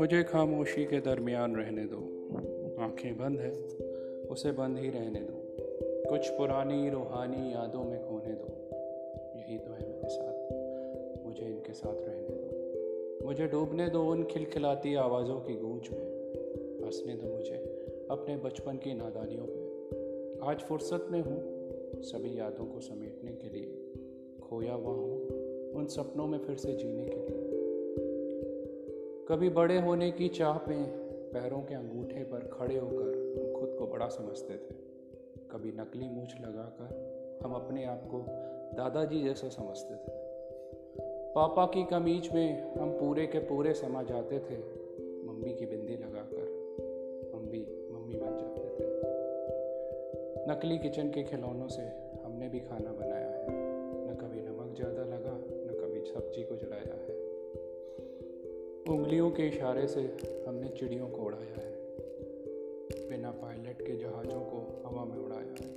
मुझे खामोशी के दरमियान रहने दो। आँखें बंद है, उसे बंद ही रहने दो। कुछ पुरानी रूहानी यादों में खोने दो। यही तो है मेरे साथ। मुझे इनके साथ रहने दो। मुझे डूबने दो उन खिलखिलाती आवाज़ों की गूंज में। हंसने दो मुझे अपने बचपन की नादानियों पे आज फुर्सत में हूँ सभी यादों को समेटने के लिए। खोया हुआ हूँ, उन सपनों में फिर से जीने के लिए। कभी बड़े होने की चाह पे पैरों के अंगूठे पर खड़े होकर हम खुद को बड़ा समझते थे। कभी नकली मूछ लगाकर हम अपने आप को दादाजी जैसा समझते थे। पापा की कमीज में हम पूरे के पूरे समा जाते थे। मम्मी की बिंदी लगाकर हम भी मम्मी बन जाते थे। नकली किचन के खिलौनों से हमने भी खाना बनाया। ज़्यादा लगा, न कभी सब्ज़ी को जलाया है। उंगलियों के इशारे से हमने चिड़ियों को उड़ाया है। बिना पायलट के जहाज़ों को हवा में उड़ाया है।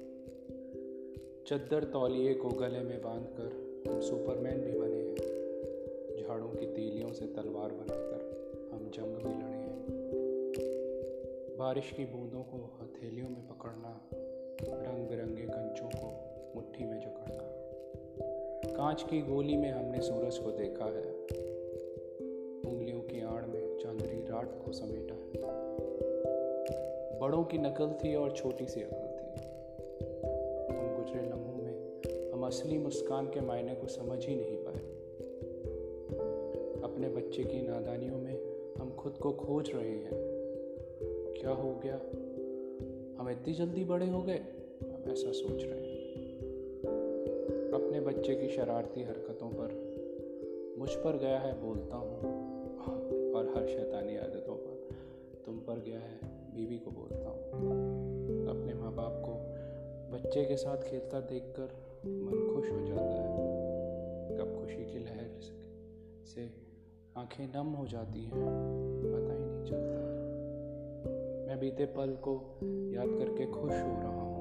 चद्दर तौलिए को गले में बांधकर हम सुपरमैन भी बने हैं। झाड़ों की तीलियों से तलवार बनाकर हम जंग भी लड़े हैं। बारिश की बूंदों को हथेलियों में पकड़ना रंग बिरंगे कांच की गोली में हमने सूरज को देखा है। उंगलियों की आड़ में चांदनी रात को समेटा है। बड़ों की नकल थी और छोटी सी अकल थी। उन गुजरे लम्हों में हम असली मुस्कान के मायने को समझ ही नहीं पाए। अपने बच्चे की नादानियों में हम खुद को खोज रहे हैं। क्या हो गया? हम इतनी जल्दी बड़े हो गए? हम ऐसा सोच रहे हैं। अपने बच्चे की शरारती हरकतों पर मुझ पर गया है बोलता हूँ, और हर शैतानी आदतों पर तुम पर गया है बीवी को बोलता हूँ। अपने माँ बाप को बच्चे के साथ खेलता देखकर मन खुश हो जाता है। कब खुशी की लहर से आँखें नम हो जाती हैं, पता ही नहीं चलता। मैं बीते पल को याद करके खुश हो रहा हूँ।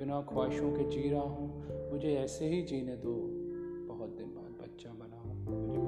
बिना ख्वाहिशों के जी रहा हूँ। मुझे ऐसे ही जीने दो। बहुत दिन बाद बच्चा बना हूँ। मुझे